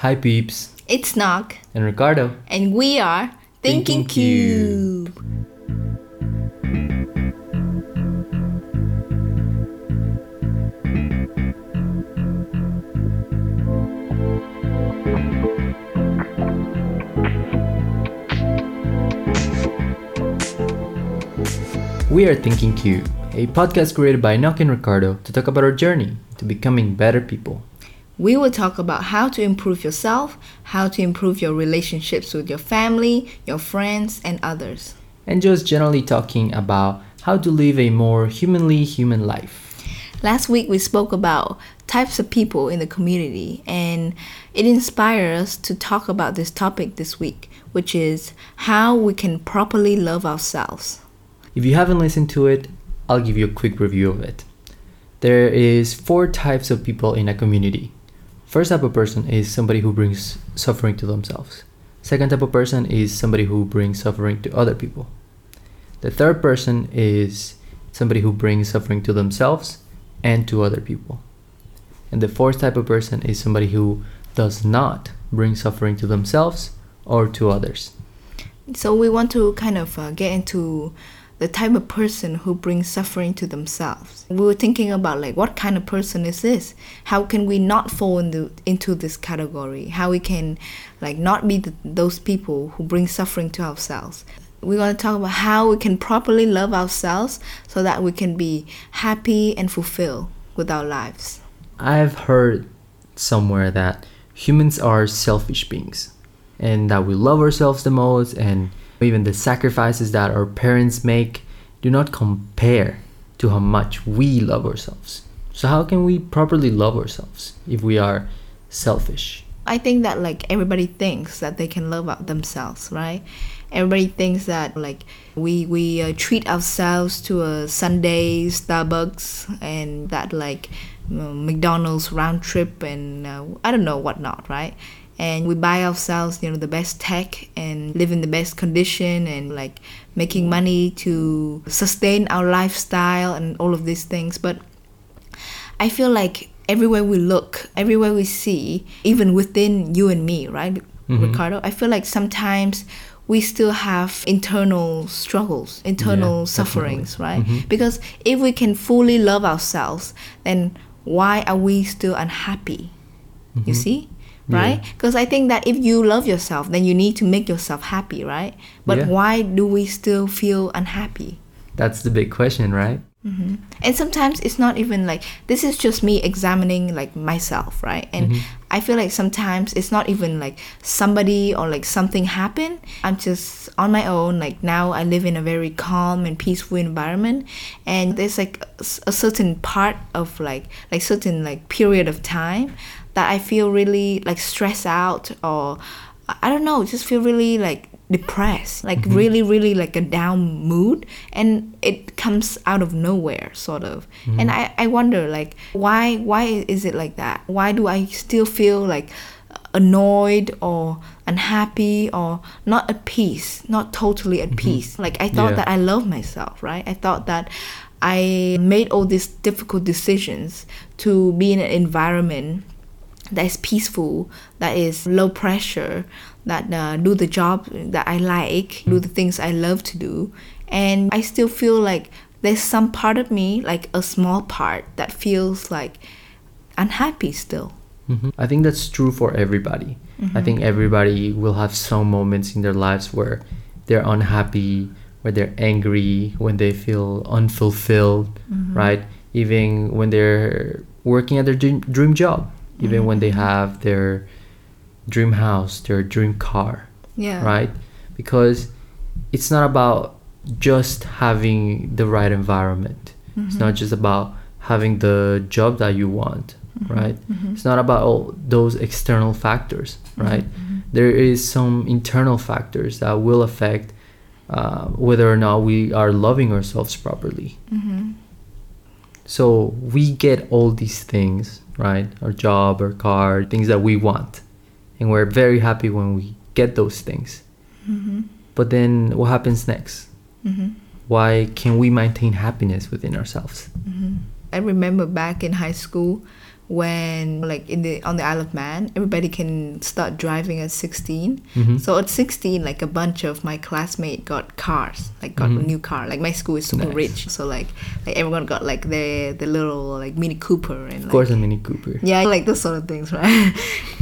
Hi, peeps. It's Nog, And Ricardo. and we are Thinking, Thinking Cube. Cube. We are Thinking Cube, a podcast created by Nock and Ricardo to talk about our journey to becoming better people. We will talk about how to improve yourself, how to improve your relationships with your family, your friends, and others. And just generally talking about how to live a more humanly human life. Last week we spoke about types of people in the community, and it inspired us to talk about this topic this week, which is how we can properly love ourselves. If you haven't listened to it, I'll give you a quick review of it. There is four types of people in a community. First type of person is somebody who brings suffering to themselves. Second type of person is somebody who brings suffering to other people. The third person is somebody who brings suffering to themselves and to other people. And the fourth type of person is somebody who does not bring suffering to themselves or to others. So we want to kind of uh, get into the type of person who brings suffering to themselves. We were thinking about like what kind of person is this? How can we not fall into into this category? How we can like not be the, those people who bring suffering to ourselves. We're going to talk about how we can properly love ourselves so that we can be happy and fulfilled with our lives. I've heard somewhere that humans are selfish beings and that we love ourselves the most and even the sacrifices that our parents make do not compare to how much we love ourselves. So how can we properly love ourselves if we are selfish? I think that like everybody thinks that they can love themselves, right? Everybody thinks that like we we uh, treat ourselves to a Sunday Starbucks and that like know, McDonald's round trip and uh, I don't know what not, right? And we buy ourselves, you know, the best tech and live in the best condition and like making money to sustain our lifestyle and all of these things. But I feel like everywhere we look, everywhere we see, even within you and me, right, mm-hmm. Ricardo? I feel like sometimes we still have internal struggles, internal Yeah, sufferings, right? Mm-hmm. Because if we can fully love ourselves, then why are we still unhappy? You mm-hmm. see? Right? Because I think that if you love yourself, then you need to make yourself happy, right? But Yeah. why do we still feel unhappy? That's the big question, right? Mm-hmm. and sometimes it's not even like this is just me examining like myself right and mm-hmm. i feel like sometimes it's not even like somebody or like something happened i'm just on my own like now i live in a very calm and peaceful environment and there's like a certain part of like like certain like period of time that i feel really like stressed out or i don't know just feel really like depressed like mm-hmm. really really like a down mood. And it comes out of nowhere sort of. Mm-hmm. And I, I wonder like why why is it like that? Why do i still feel like annoyed or unhappy or not at peace not totally at mm-hmm. peace? Like i thought Yeah. that i love myself right? I thought that i made all these difficult decisions to be in an environment that is peaceful, that is low pressure, that uh, do the job that I like, do the things I love to do, and I still feel like there's some part of me, like a small part, that feels like unhappy still. Mhm. I think that's true for everybody. I think everybody will have some moments in their lives where they're unhappy, where they're angry, when they feel unfulfilled, right? Even when they're working at their dream, dream job, even mm-hmm. when they have their dream house, their dream car, Yeah. right? Because it's not about just having the right environment. It's not mm-hmm. just about having the job that you want, mm-hmm. right? It's not about all those external factors, right? There is some internal factors that will affect uh, whether or not we are loving ourselves properly. So we get all these things, right? Our job, our car, things that we want. And we're very happy when we get those things. Mm-hmm. But then what happens next? Mm-hmm. Why can we maintain happiness within ourselves? Mm-hmm. I remember back in high school when like in the on the Isle of Man, everybody can start driving at 16. Mm-hmm. So at 16, like a bunch of my classmates got cars, like got a new car. Like my school is super Mm-hmm. Nice. rich, so like like everyone got like the the little like Mini Cooper and Of like, course, a Mini Cooper. yeah, like those sort of things, right?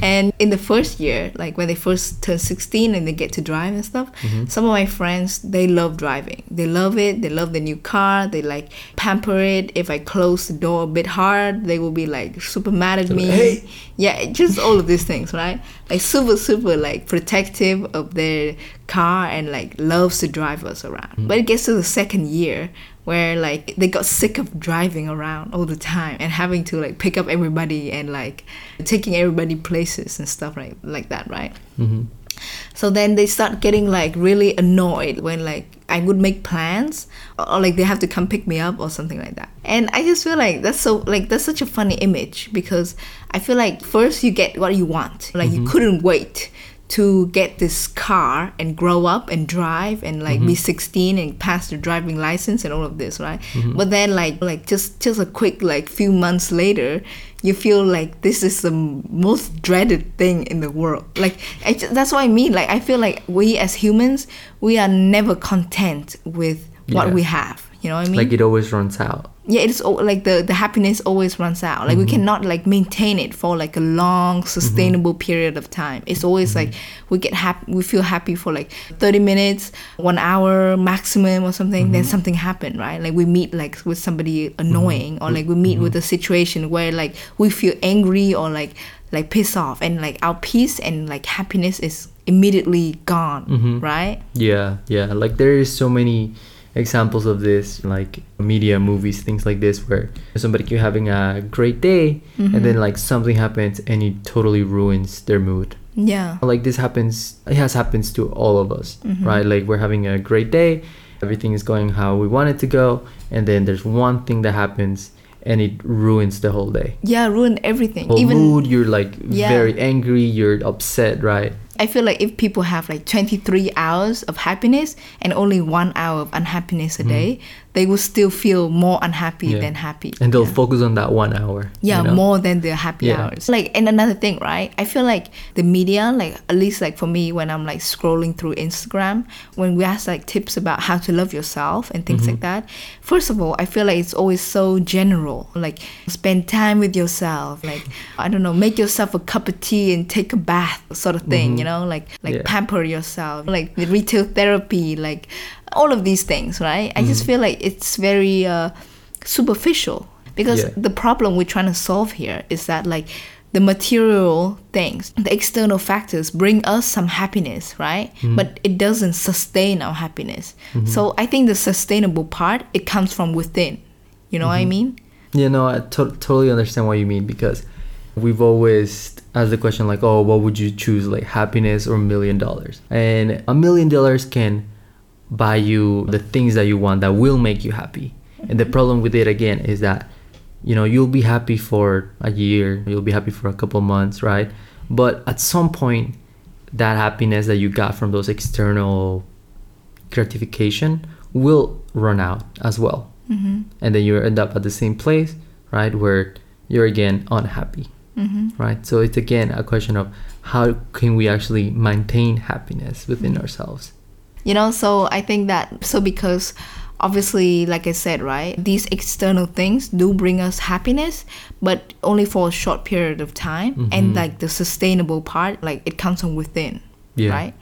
and in the first year, like when they first turn 16 and they get to drive and stuff, some of my friends, they love driving. They love it. They love the new car. They like pamper it. If I close the door a bit hard, they will be like super mad at me. "Hey!" Yeah, just all of these things, right? Like super, super like protective of their car and like loves to drive us around. But it gets to the second year where like they got sick of driving around all the time and having to like pick up everybody and like taking everybody places and stuff like like that, right? hmm So then they start getting like really annoyed when like I would make plans or, or, like they have to come pick me up or something like that. And I just feel like that's so like that's such a funny image because I feel like first you get what you want. Like you mm-hmm. couldn't wait to get this car and grow up and drive and like be mm-hmm. 16 and pass the driving license and all of this right? Mm-hmm. But then like like just just a quick like few months later you feel like this is the most dreaded thing in the world. Like I, that's what i mean. Like i feel like we as humans we are never content with what Yeah. we have. You know what i mean? Like it always runs out. Yeah it's like the the happiness always runs out. Like we mm-hmm. cannot like maintain it for like a long mm-hmm. sustainable period of time. It's always mm-hmm. like we get happy we feel happy for like 30 minutes one hour maximum or something then something happened right? Like we meet like with somebody annoying or like we meet with a situation where like we feel angry or like like piss off and like our peace and like happiness is immediately gone right? Yeah, yeah. Like there is so many examples of this, like media, movies, things like this, where somebody keep having a great day, and mm-hmm. then like something happens and it totally ruins their mood. yeah Like this happens, it has happens to all of us, mm-hmm. right? Like we're having a great day, everything is going how we want it to go, and then there's one thing that happens and it ruins the whole day. yeah ruin everything Whole even mood, you're like Yeah. very angry, you're upset, right? I feel like if people have like 23 hours of happiness and only one hour of unhappiness a hmm. day, they will still feel more unhappy Mm-hmm. Yeah. than happy. And they'll yeah. focus on that one hour. Yeah, you know? more than their happy Yeah. hours. Like, and another thing, right? I feel like the media, like at least like for me, when I'm like scrolling through Instagram, when we ask like tips about how to love yourself and things Mm-hmm. like that, first of all, I feel like it's always so general. Like, spend time with yourself. Like, I don't know, make yourself a cup of tea and take a bath, sort of thing. You know, like like Mm-hmm. Pamper yourself. Like the retail therapy, like all of these things, right? I Mm-hmm. just feel like it's very uh, superficial because Yeah. the problem we're trying to solve here is that like the material things the external factors bring us some happiness right but it doesn't sustain our happiness so i think the sustainable part it comes from within you know what i mean You know, I to- totally understand what you mean because we've always asked the question like, oh, what would you choose, like happiness or a million dollars? And a million dollars can buy you the things that you want that will make you happy. And the problem with it again is that, you know, you'll be happy for a year, you'll be happy for a couple months, right? But at some point, that happiness that you got from those external gratification will run out as well mm-hmm. and then you end up at the same place right where you're again unhappy Mm-hmm. right so it's again a question of how can we actually maintain happiness within ourselves you know so i think that so because obviously like i said right these external things do bring us happiness but only for a short period of time. And mm-hmm. like the sustainable part like it comes from within Yeah. right?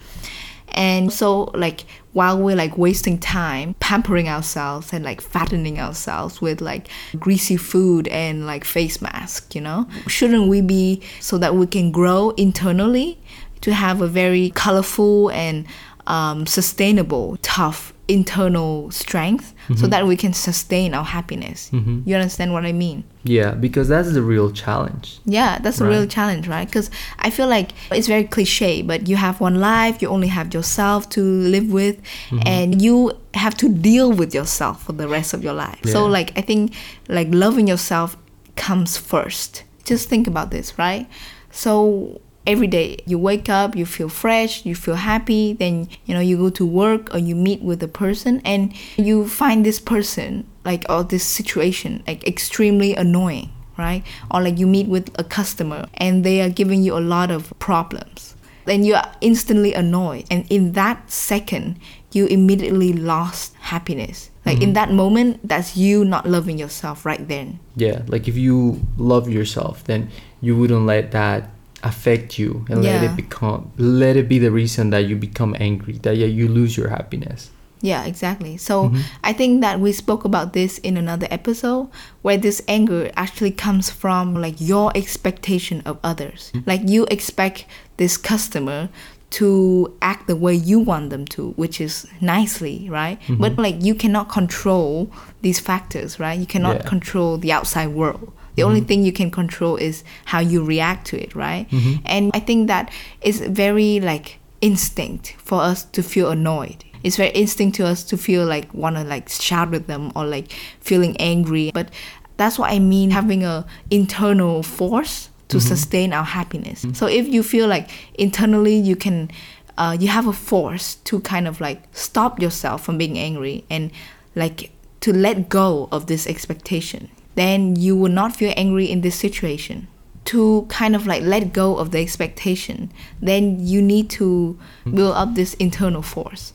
And so like while we're like wasting time pampering ourselves and like fattening ourselves with like greasy food and like face mask you know shouldn't we be so that we can grow internally to have a very colorful and um, sustainable tough internal strength so that we can sustain our happiness you understand what i mean yeah because that's the real challenge yeah, that's a real challenge, right? Because I feel like it's very cliche, but you have one life, you only have yourself to live with, Mm-hmm. and you have to deal with yourself for the rest of your life. So, like, I think like loving yourself comes first. Just think about this, right? So, every day you wake up, you feel fresh, you feel happy, then you know, you go to work or you meet with a person and you find this person like or this situation like extremely annoying right? Or like you meet with a customer and they are giving you a lot of problems. Then you are instantly annoyed. And in that second, you immediately lost happiness. Like in mm-hmm. that moment, that's you not loving yourself right then. Yeah, like if you love yourself, then you wouldn't let that affect you and let it become let it be the reason that you become angry, that yeah, you lose your happiness. Yeah, exactly. So mm-hmm. I think that we spoke about this in another episode where this anger actually comes from like your expectation of others. Mm-hmm. Like you expect this customer to act the way you want them to, which is nicely, right? Mm-hmm. But like you cannot control these factors, right? You cannot Yeah. control the outside world. The only mm-hmm. thing you can control is how you react to it, right? Mm-hmm. And I think that is very like instinct for us to feel annoyed. It's very instinct to us to feel like wanna like shout at them or like feeling angry. But that's what I mean having a internal force to mm-hmm. sustain our happiness. So if you feel like internally you can uh, you have a force to kind of like stop yourself from being angry and like to let go of this expectation, then you will not feel angry in this situation. To kind of like let go of the expectation, then you need to hmm. build up this internal force.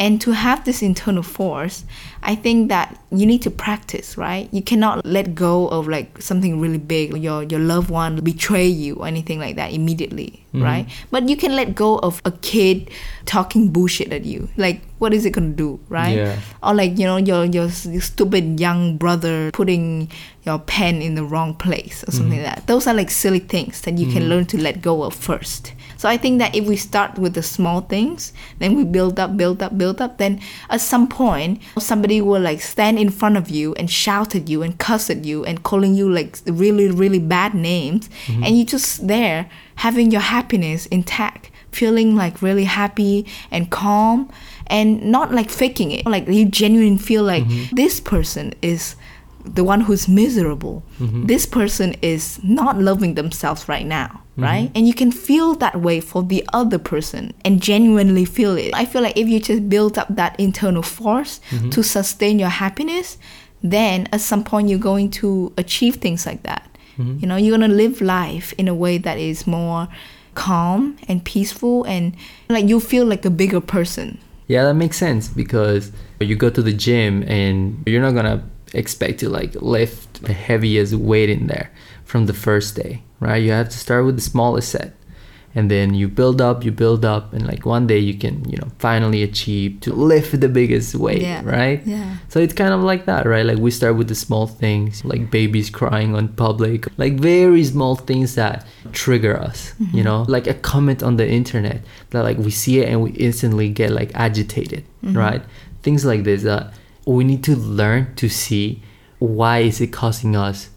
And to have this internal force, I think that you need to practice, right? You cannot let go of like something really big, your your loved one betray you or anything like that immediately, mm-hmm. right? But you can let go of a kid talking bullshit at you. Like what is it gonna do, right? Yeah. Or like you know your your, your stupid young brother putting your pen in the wrong place or something mm-hmm. like that. Those are like silly things that you can mm-hmm. learn to let go of first. So I think that if we start with the small things, then we build up, build up, build up, then at some point somebody will like stand in front of you and shout at you and cuss at you and calling you like really, really bad names mm-hmm. and you just there having your happiness intact, feeling like really happy and calm and not like faking it. Like you genuinely feel like this person is the one who's miserable. Mm-hmm. This person is not loving themselves right now, mm-hmm. right? And you can feel that way for the other person and genuinely feel it. I feel like if you just build up that internal force mm-hmm. to sustain your happiness, then at some point you're going to achieve things like that. You know, you're gonna live life in a way that is more calm and peaceful and like you feel like a bigger person. Yeah, that makes sense because you go to the gym and you're not gonna expect to like lift the heaviest weight in there from the first day, right? You have to start with the smallest set. And then you build up, you build up, and like one day you can, you know, finally achieve to lift the biggest weight, Yeah. right? Yeah. So it's kind of like that, right? Like we start with the small things, like babies crying on public, like very small things that trigger us, you mm-hmm. know, like a comment on the internet that like we see it and we instantly get like agitated, mm-hmm. right? Things like this that we need to learn to see why is it causing us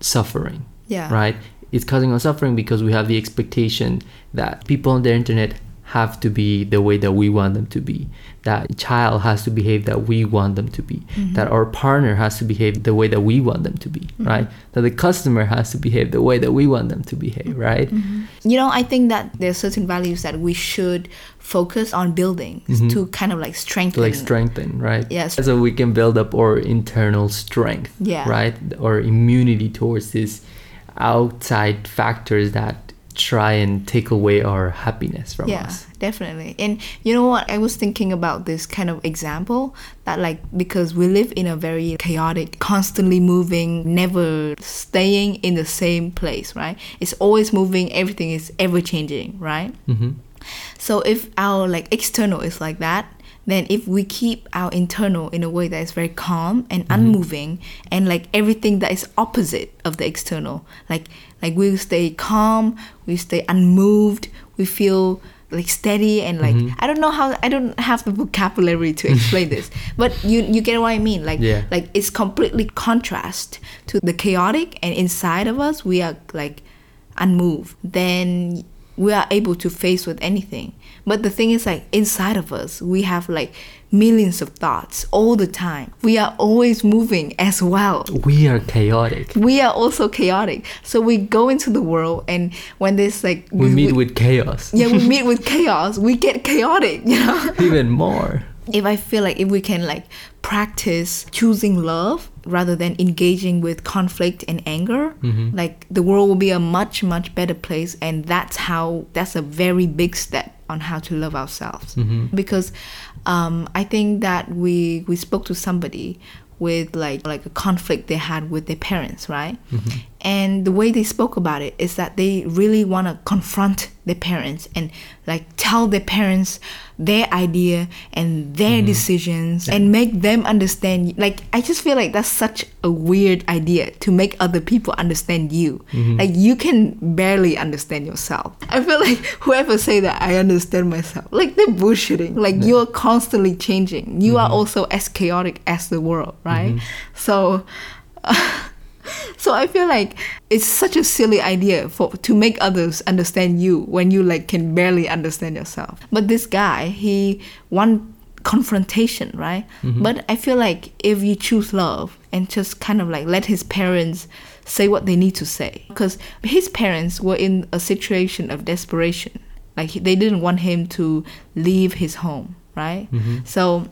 suffering, Yeah. right? It's causing us suffering because we have the expectation that people on the internet have to be the way that we want them to be. That child has to behave that we want them to be. Mm-hmm. That our partner has to behave the way that we want them to be, mm-hmm. right? That the customer has to behave the way that we want them to behave, right? Mm-hmm. You know, I think that there are certain values that we should focus on building to kind of like strengthen. like strengthen, right? Yes. So we can build up our internal strength, Yeah. right? Or immunity towards these outside factors that try and take away our happiness from yeah, us. Yeah, definitely. And you know what? I was thinking about this kind of example that, like, because we live in a very chaotic, constantly moving, never staying in the same place, right? It's always moving, everything is ever changing, right? hmm So if our like external is like that, then if we keep our internal in a way that is very calm and mm-hmm. unmoving and like everything that is opposite of the external, like like we stay calm, we stay unmoved, we feel like steady and like mm-hmm. I don't know how I don't have the vocabulary to explain this, but you you get what I mean. Like Yeah. like it's completely contrast to the chaotic and inside of us we are like unmoved. Then we are able to face with anything. But the thing is like inside of us we have like millions of thoughts all the time. We are always moving as well. We are chaotic. We are also chaotic. So we go into the world and when there's like We meet with chaos. yeah, we meet with chaos, we get chaotic, you know? Even more. if I feel like if we can like practice choosing love rather than engaging with conflict and anger, Mhm. like the world will be a much much better place and that's how that's a very big step on how to love ourselves Mhm. because um, I think that we we spoke to somebody with like like a conflict they had with their parents, right? Mhm. And the way they spoke about it is that they really want to confront their parents and like tell their parents their idea and their mm-hmm. decisions and make them understand. Like I just feel like that's such a weird idea to make other people understand you. Mm-hmm. Like you can barely understand yourself. I feel like whoever say that I understand myself, like they're bullshitting. Like you're constantly changing. You are mm-hmm. also as chaotic as the world, right? So. So I feel like it's such a silly idea for to make others understand you when you like can barely understand yourself. But this guy, he want confrontation, right? Mm-hmm. But I feel like if you choose love and just kind of like let his parents say what they need to say because his parents were in a situation of desperation. Like they didn't want him to leave his home, right? Mm-hmm. So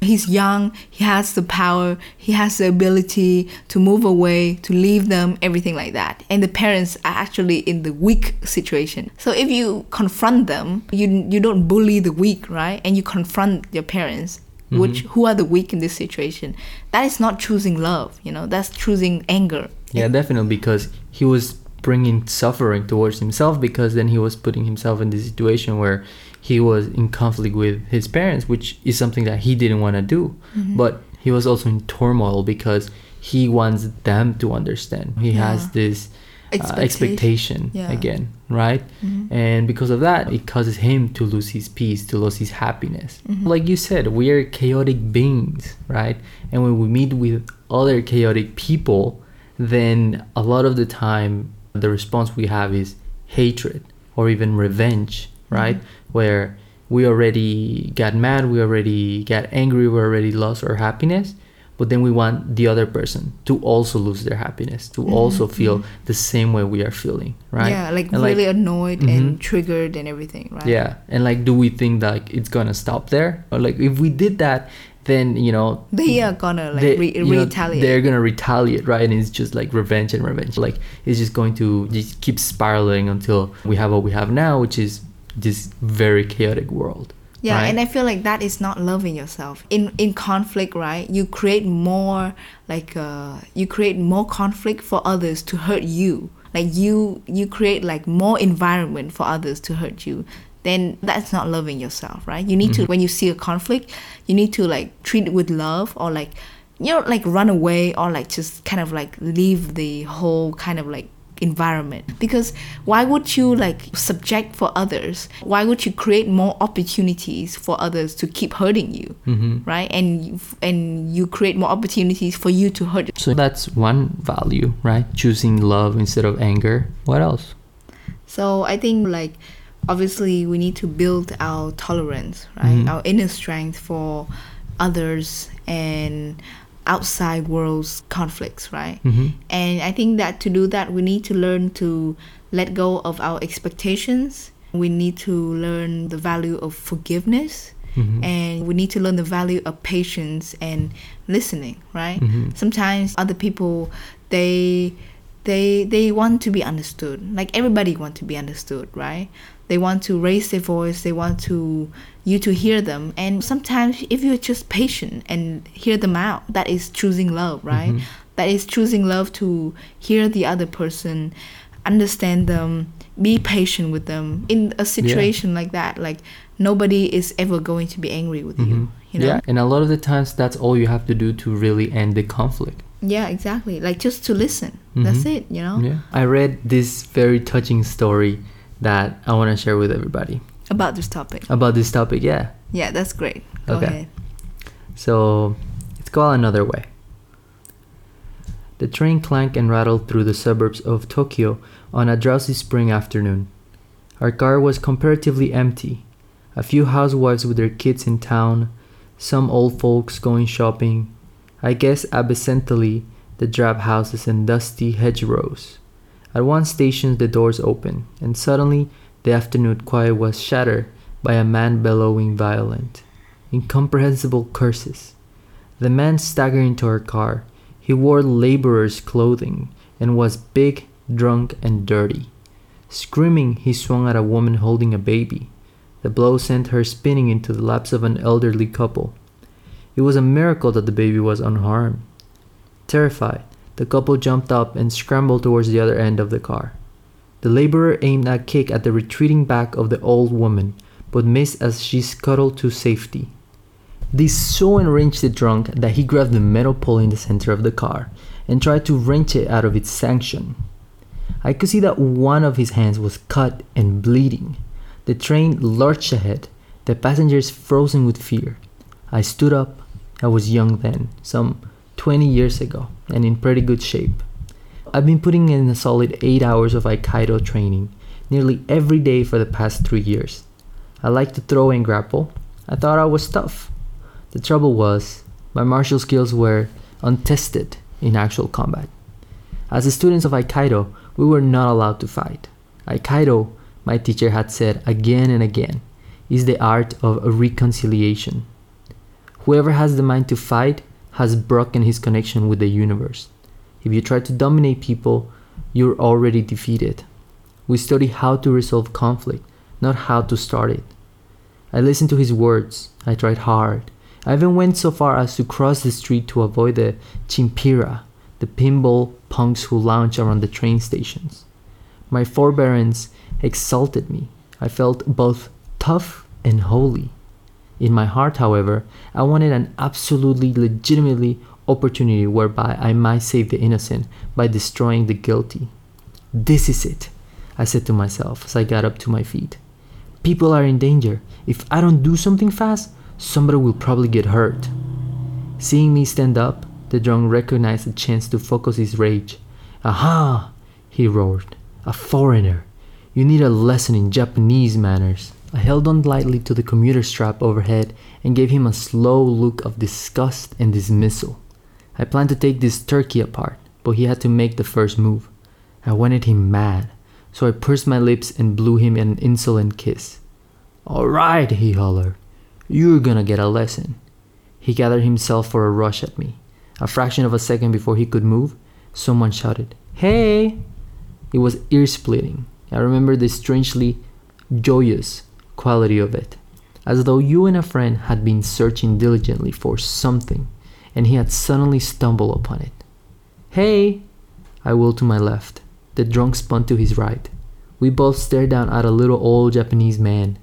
he's young he has the power he has the ability to move away to leave them everything like that. And the parents are actually in the weak situation. So if you confront them you you don't bully the weak right? And you confront your parents mm-hmm. which who are the weak in this situation? That is not choosing love you know? That's choosing anger. Yeah, definitely because he was bringing suffering towards himself because then he was putting himself in the situation where he was in conflict with his parents, which is something that he didn't want to do. Mm-hmm. But he was also in turmoil because he wants them to understand. He has Yeah. this uh, Expectation. expectation Yeah. Mm-hmm. again, right? And because of that, it causes him to lose his peace, to lose his happiness. Mm-hmm. Like you said, we are chaotic beings, right? And when we meet with other chaotic people, then a lot of the time the response we have is hatred or even revenge, right? Mm-hmm. Where we already got mad, we already got angry, we already lost our happiness, but then we want the other person to also lose their happiness, to mm-hmm. also feel mm-hmm. the same way we are feeling, right? yeah like And, really annoyed Mhm. and triggered and everything right yeah, and like, do we think that like, it's gonna stop there? Or like, if we did that, then you know, they are gonna like they- re- you know, retaliate they're gonna retaliate, right? And it's just like revenge and revenge. Like it's just going to just keep spiraling until we have what we have now, which is this very chaotic world. Yeah, right? and I feel like that is not loving yourself. In in conflict, right? You create more like uh, you create more conflict for others to hurt you. Like you you create like more environment for others to hurt you. Then that's not loving yourself, right? You need to when you see a conflict, you need to like treat it with love or like you know like run away or like just kind of like leave the whole kind of like environment because why would you like subject for others why would you create more opportunities for others to keep hurting you Mhm. right and you, and you create more opportunities for you to hurt So that's one value, right? Choosing love instead of anger. What else? So I think like obviously we need to build our tolerance, right? Mhm. Our inner strength for others and outside world's conflicts, right? hmm And I think that to do that we need to learn to let go of our expectations. We need to learn the value of forgiveness hmm and we need to learn the value of patience and listening right Mhm. sometimes other people they they they want to be understood like everybody want to be understood right they want to raise their voice they want to you to hear them and sometimes if you're just patient and hear them out that is choosing love right Mhm. That is choosing love to hear the other person understand them be patient with them in a situation like that like nobody is ever going to be angry with Mhm. you you know Yeah, and a lot of the times that's all you have to do to really end the conflict. Yeah, exactly like just to listen that's Mhm. it you know Yeah. I read this very touching story that I want to share with everybody about this topic about this topic. Yeah. yeah that's great go Okay. ahead So let's go another way. The train clanked and rattled through the suburbs of Tokyo on a drowsy spring afternoon. Our car was comparatively empty. A few housewives with their kids in town, some old folks going shopping, I guess absently the drab houses and dusty hedgerows. At one station the doors opened, and suddenly the afternoon quiet was shattered by a man bellowing violent, incomprehensible curses. The man staggered into our car. He wore laborer's clothing and was big, drunk, and dirty. Screaming, he swung at a woman holding a baby. The blow sent her spinning into the laps of an elderly couple. It was a miracle that the baby was unharmed. Terrified, the couple jumped up and scrambled towards the other end of the car. The laborer aimed a kick at the retreating back of the old woman, but missed as she scuttled to safety. This so enraged the drunk that he grabbed the metal pole in the center of the car and tried to wrench it out of its stanchion. I could see that one of his hands was cut and bleeding. The train lurched ahead, the passengers frozen with fear. I stood up. I was young then, some 20 years ago, and in pretty good shape. I've been putting in a solid 8 hours of Aikido training, nearly every day for the past 3 years. I like to throw and grapple. I thought I was tough. The trouble was, my martial skills were untested in actual combat. As students of Aikido, we were not allowed to fight. Aikido, my teacher had said again and again, is the art of reconciliation. Whoever has the mind to fight has broken his connection with the universe. If you try to dominate people, you're already defeated. We study how to resolve conflict, not how to start it. I listened to his words. I tried hard. I even went so far as to cross the street to avoid the chimpira, the pinball punks who lounge around the train stations. My forbearance exalted me. I felt both tough and holy. In my heart, however, I wanted an absolutely legitimately opportunity whereby I might save the innocent by destroying the guilty. This is it, I said to myself as I got up to my feet. People are in danger. If I don't do something fast, somebody will probably get hurt. Seeing me stand up, the drunk recognized a chance to focus his rage. Aha! he roared. A foreigner. You need a lesson in Japanese manners. I held on lightly to the commuter strap overhead and gave him a slow look of disgust and dismissal. I planned to take this turkey apart, but he had to make the first move. I wanted him mad, so I pursed my lips and blew him an insolent kiss. All right, he hollered. You're gonna get a lesson. He gathered himself for a rush at me. A fraction of a second before he could move, someone shouted, Hey! It was ear splitting. I remember the strangely joyous quality of it, as though you and a friend had been searching diligently for something and he had suddenly stumbled upon it. Hey! I wheeled to my left. The drunk spun to his right. We both stared down at a little old Japanese man.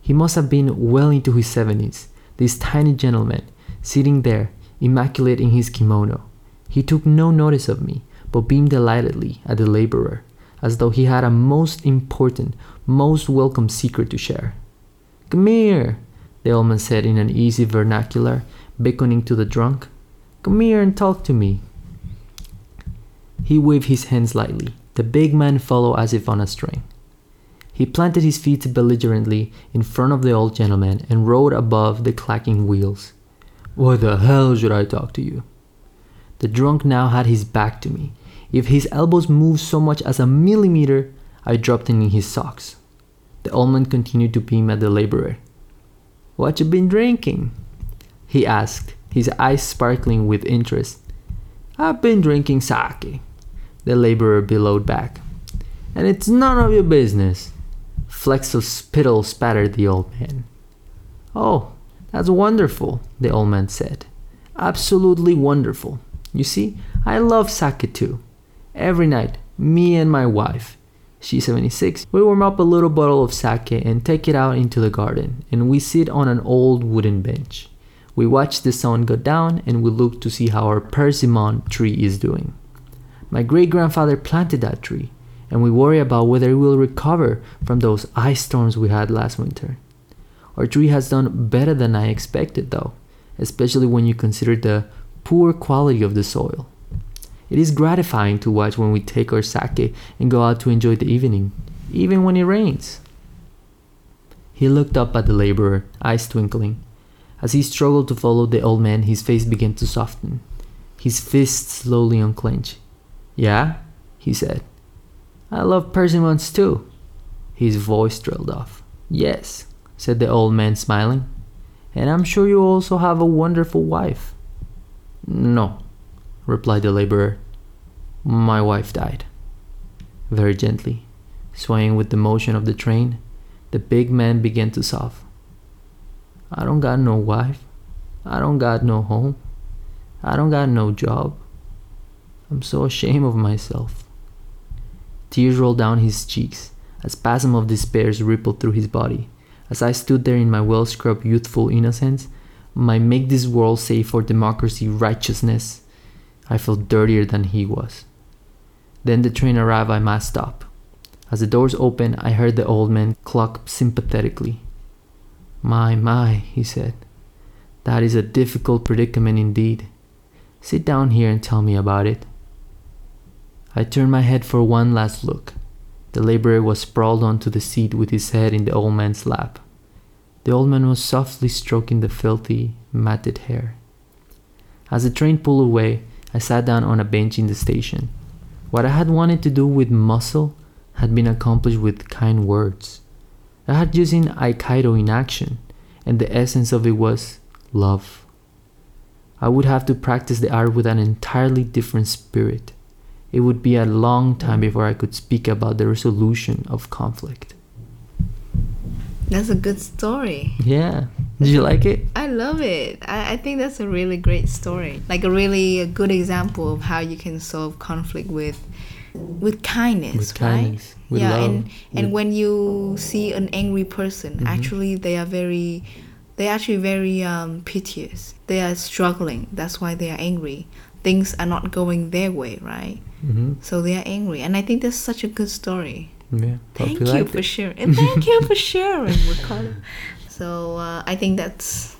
He must have been well into his 70s, this tiny gentleman, sitting there, immaculate in his kimono. He took no notice of me, but beamed delightedly at the laborer, as though he had a most important, most welcome secret to share. Come here, the old man said in an easy vernacular, beckoning to the drunk. Come here and talk to me. He waved his hands lightly. The big man followed as if on a string. He planted his feet belligerently in front of the old gentleman and rode above the clacking wheels. Why the hell should I talk to you? The drunk now had his back to me. If his elbows moved so much as a millimeter, I dropped in his socks. The old man continued to beam at the laborer. What you been drinking? He asked, his eyes sparkling with interest. I've been drinking sake, the laborer bellowed back. And it's none of your business. Flecks of spittle spattered the old man. Oh, that's wonderful, the old man said. Absolutely wonderful. You see, I love sake too. Every night, me and my wife, she's 76, we warm up a little bottle of sake and take it out into the garden, and we sit on an old wooden bench. We watch the sun go down and we look to see how our persimmon tree is doing. My great grandfather planted that tree, and we worry about whether it will recover from those ice storms we had last winter. Our tree has done better than I expected, though, especially when you consider the poor quality of the soil. It is gratifying to watch when we take our sake and go out to enjoy the evening, even when it rains. He looked up at the laborer, eyes twinkling. As he struggled to follow the old man, his face began to soften. His fists slowly unclenched. Yeah? he said. I love persimmons too. His voice trailed off. Yes, said the old man, smiling. And I'm sure you also have a wonderful wife. No, replied the laborer. My wife died. Very gently, swaying with the motion of the train, the big man began to sob. I don't got no wife. I don't got no home. I don't got no job. I'm so ashamed of myself. Tears rolled down his cheeks. A spasm of despair rippled through his body. As I stood there in my well scrubbed youthful innocence, my make this world safe for democracy righteousness, I felt dirtier than he was. Then the train arrived at my stop. As the doors opened, I heard the old man cluck sympathetically. My, my, he said. That is a difficult predicament indeed. Sit down here and tell me about it. I turned my head for one last look. The laborer was sprawled onto the seat with his head in the old man's lap. The old man was softly stroking the filthy, matted hair. As the train pulled away, I sat down on a bench in the station. What I had wanted to do with muscle had been accomplished with kind words. I had just seen Aikido in action, and the essence of it was love. I would have to practice the art with an entirely different spirit it would be a long time before I could speak about the resolution of conflict. That's a good story. Yeah. Did you like it? I love it. I, I think that's a really great story. Like a really a good example of how you can solve conflict with with kindness, with kindness, right? with yeah, love, and and with- when you see an angry person, Mhm. actually they are very they're actually very um, piteous. They are struggling. That's why they are angry. Things are not going their way, right? Mm-hmm. So they are angry, and I think that's such a good story. Yeah. Thank you, liked for sharing. And thank you for sharing, Ricardo. So uh, I think that's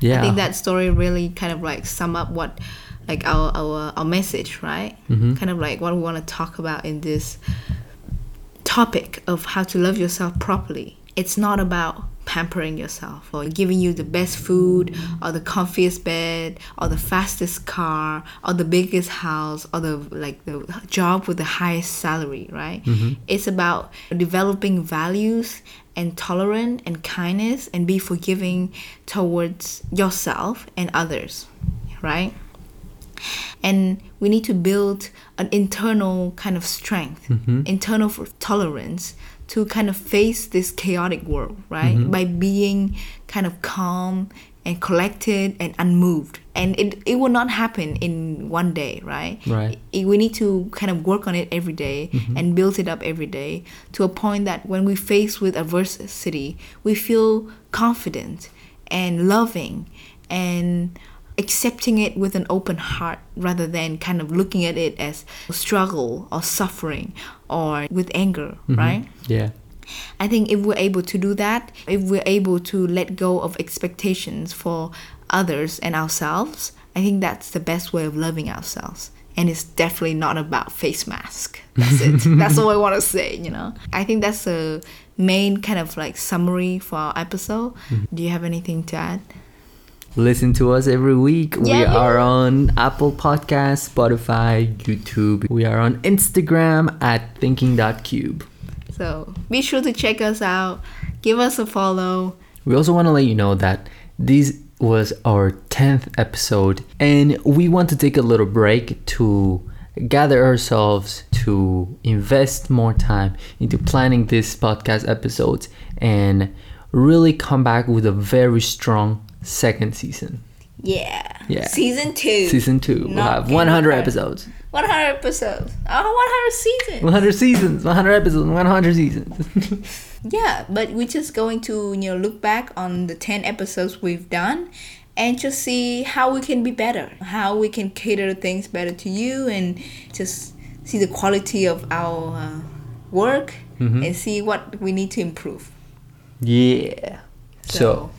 Yeah. I think that story really kind of like sum up what like our our, our message, right? Mhm. Kind of like what we want to talk about in this topic of how to love yourself properly. It's not about pampering yourself or giving you the best food or the comfiest bed or the fastest car or the biggest house or the like the job with the highest salary, right? Mm-hmm. It's about developing values and tolerance and kindness and be forgiving towards yourself and others, right? and we need to build an internal kind of strength mm-hmm. internal tolerance to kind of face this chaotic world right? Mm-hmm. By being kind of calm and collected and unmoved. And it, it will not happen in one day right? Right. it- we need to kind of work on it every day mm-hmm. and build it up every day to a point that when we face with adversity we feel confident and loving and accepting it with an open heart rather than kind of looking at it as struggle or suffering or with anger mm-hmm. right Yeah. I think if we're able to do that, if we're able to let go of expectations for others and ourselves, I think that's the best way of loving ourselves. And it's definitely not about face mask. That's it. that's all I want to say, you know. I think that's the main kind of like summary for our episode. Mm-hmm. Do you have anything to add? Listen to us every week. We Yeah. are on Apple Podcasts, Spotify, YouTube. We are on Instagram at thinking.cube. So be sure to check us out. Give us a follow. We also want to let you know that this was our 10th episode and we want to take a little break to gather ourselves to invest more time into planning this podcast episodes and really come back with a very strong second season. Yeah. Yeah. Season two. Season 2. We'll Not have 100 Game episodes. 100 episodes. Oh, 100 seasons. 100 seasons, 100 episodes, 100 seasons. Yeah, but we're just going to, you know, look back on the 10 episodes we've done and just see how we can be better, how we can cater things better to you and just see the quality of our uh, work and see what we need to improve. yeah. So,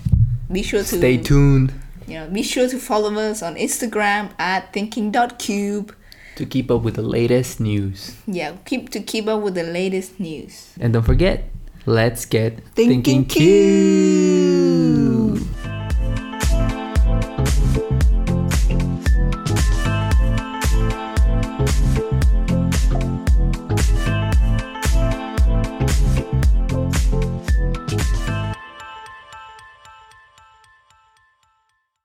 be sure to stay tuned You know, be sure to follow us on Instagram at thinking.cube. to keep up with the latest news. Yeah, keep to keep up with the latest news. And don't forget, let's get Thinking thinking cube.